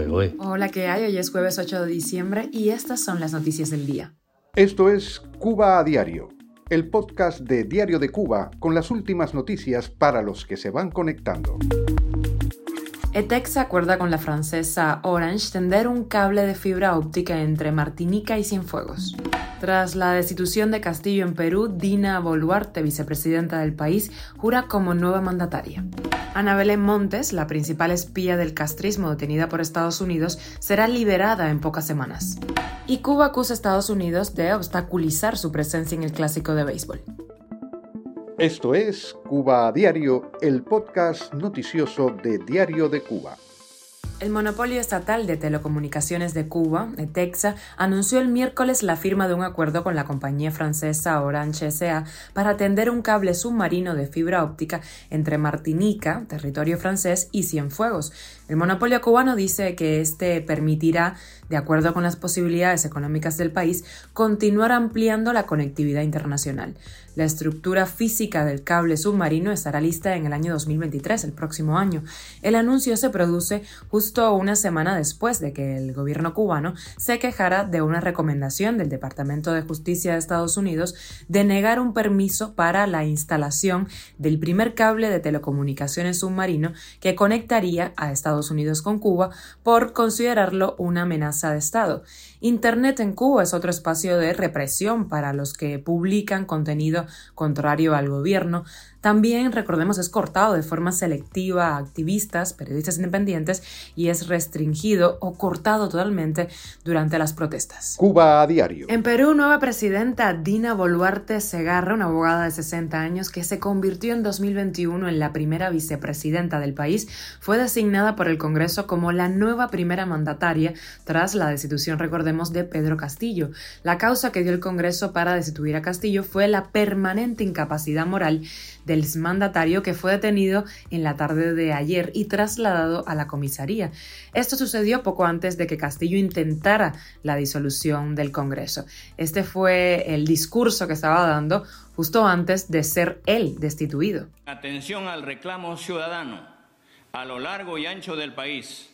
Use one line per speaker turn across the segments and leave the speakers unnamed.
¿eh?
Hola, ¿qué hay? Hoy es jueves 8 de diciembre y estas son las noticias del día.
Esto es Cuba a Diario, el podcast de Diario de Cuba con las últimas noticias para los que se van conectando.
ETEX acuerda con la francesa Orange tender un cable de fibra óptica entre Martinica y Cienfuegos. Tras la destitución de Castillo en Perú, Dina Boluarte, vicepresidenta del país, jura como nueva mandataria. Ana Belén Montes, la principal espía del castrismo detenida por Estados Unidos, será liberada en pocas semanas. Y Cuba acusa a Estados Unidos de obstaculizar su presencia en el clásico de béisbol.
Esto es Cuba a Diario, el podcast noticioso de Diario de Cuba.
El monopolio estatal de telecomunicaciones de Cuba, ETEXA, anunció el miércoles la firma de un acuerdo con la compañía francesa Orange SA para tender un cable submarino de fibra óptica entre Martinica, territorio francés, y Cienfuegos. El monopolio cubano dice que este permitirá, de acuerdo con las posibilidades económicas del país, continuar ampliando la conectividad internacional. La estructura física del cable submarino estará lista en el año 2023, el próximo año. El anuncio se produce justo una semana después de que el gobierno cubano se quejara de una recomendación del Departamento de Justicia de Estados Unidos de negar un permiso para la instalación del primer cable de telecomunicaciones submarino que conectaría a Estados Unidos con Cuba por considerarlo una amenaza de Estado. Internet en Cuba es otro espacio de represión para los que publican contenido contrario al gobierno. También, recordemos, es cortado de forma selectiva a activistas, periodistas independientes y es restringido o cortado totalmente durante las protestas.
Cuba a diario.
En Perú, nueva presidenta Dina Boluarte Segarra, una abogada de 60 años que se convirtió en 2021 en la primera vicepresidenta del país, fue designada por el Congreso como la nueva primera mandataria tras la destitución, recordemos, de Pedro Castillo. La causa que dio el Congreso para destituir a Castillo fue la permanente incapacidad moral del mandatario que fue detenido en la tarde de ayer y trasladado a la comisaría. Esto sucedió poco antes de que Castillo intentara la disolución del Congreso. Este fue el discurso que estaba dando justo antes de ser él destituido.
Atención al reclamo ciudadano. A lo largo y ancho del país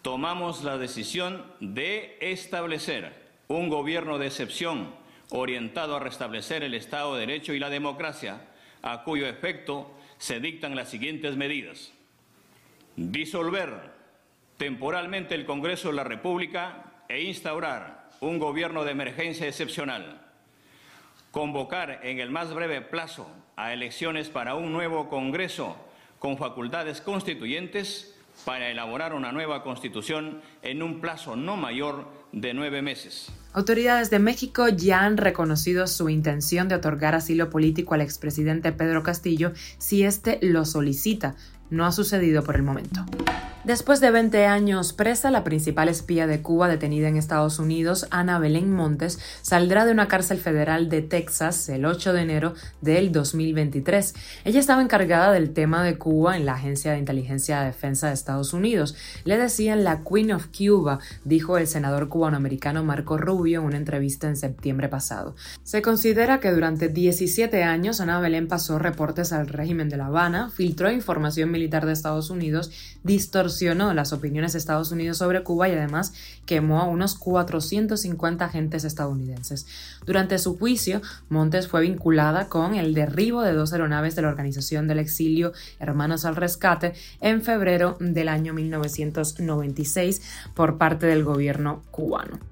tomamos la decisión de establecer un gobierno de excepción orientado a restablecer el Estado de Derecho y la democracia a cuyo efecto se dictan las siguientes medidas. Disolver temporalmente el Congreso de la República e instaurar un gobierno de emergencia excepcional. Convocar en el más breve plazo a elecciones para un nuevo Congreso con facultades constituyentes para elaborar una nueva constitución en un plazo no mayor de nueve meses.
Autoridades de México ya han reconocido su intención de otorgar asilo político al expresidente Pedro Castillo si éste lo solicita. No ha sucedido por el momento. Después de 20 años presa, la principal espía de Cuba detenida en Estados Unidos, Ana Belén Montes, saldrá de una cárcel federal de Texas el 8 de enero del 2023. Ella estaba encargada del tema de Cuba en la Agencia de Inteligencia de Defensa de Estados Unidos. Le decían la Queen of Cuba, dijo el senador cubanoamericano Marco Rubio en una entrevista en septiembre pasado. Se considera que durante 17 años Ana Belén pasó reportes al régimen de La Habana, filtró información militar de Estados Unidos, distorsionó las opiniones de Estados Unidos sobre Cuba y además quemó a unos 450 agentes estadounidenses. Durante su juicio, Montes fue vinculada con el derribo de dos aeronaves de la Organización del Exilio Hermanos al Rescate en febrero del año 1996 por parte del gobierno cubano.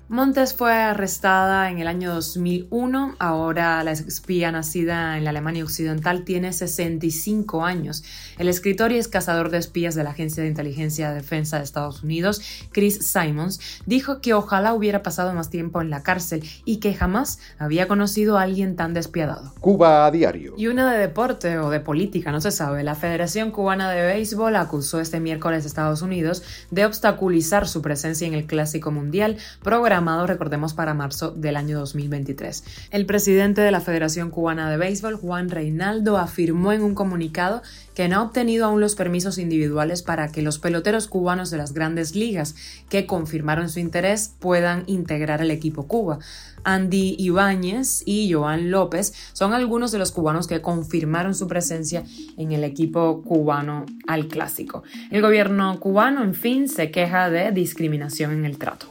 Montes fue arrestada en el año 2001, ahora la espía nacida en la Alemania Occidental tiene 65 años. El escritor y es cazador de espías de la Agencia de Inteligencia de Defensa de Estados Unidos, Chris Simons, dijo que ojalá hubiera pasado más tiempo en la cárcel y que jamás había conocido a alguien tan despiadado.
Cuba a diario.
Y una de deporte o de política, no se sabe. La Federación Cubana de Béisbol acusó este miércoles a Estados Unidos de obstaculizar su presencia en el Clásico Mundial, programado, recordemos, para marzo del año 2023. El presidente de la Federación Cubana de Béisbol, Juan Reinaldo, afirmó en un comunicado que no ha obtenido aún los permisos individuales para que los peloteros cubanos de las grandes ligas que confirmaron su interés puedan integrar el equipo Cuba. Andy Ibáñez y Joan López son algunos de los cubanos que confirmaron su presencia en el equipo cubano al clásico. El gobierno cubano, en fin, se queja de discriminación en el trato.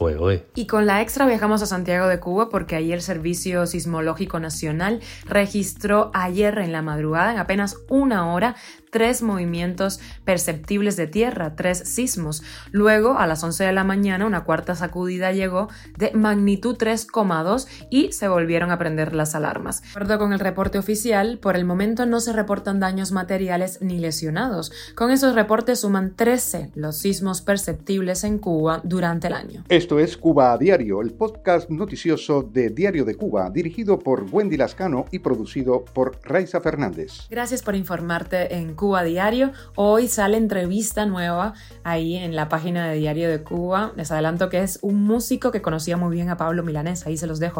Y con la extra viajamos a Santiago de Cuba porque ahí el Servicio Sismológico Nacional registró ayer en la madrugada, en apenas una hora, tres movimientos perceptibles de tierra, tres sismos. Luego, a las 11 de la mañana, una cuarta sacudida llegó de magnitud 3,2 y se volvieron a prender las alarmas. De acuerdo con el reporte oficial, por el momento no se reportan daños materiales ni lesionados. Con esos reportes suman 13 los sismos perceptibles en Cuba durante el año.
Esto es Cuba a Diario, el podcast noticioso de Diario de Cuba, dirigido por Wendy Lascano y producido por Raiza Fernández.
Gracias por informarte en Cuba Cuba Diario. Hoy sale entrevista nueva ahí en la página de Diario de Cuba. Les adelanto que es un músico que conocía muy bien a Pablo Milanés, ahí se los dejo.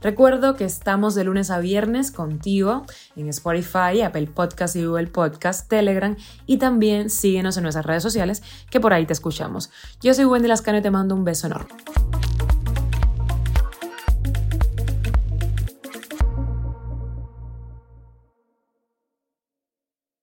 Recuerdo que estamos de lunes a viernes contigo en Spotify, Apple Podcast y Google Podcast, Telegram y también síguenos en nuestras redes sociales que por ahí te escuchamos. Yo soy Wendy Lascano y te mando un beso enorme.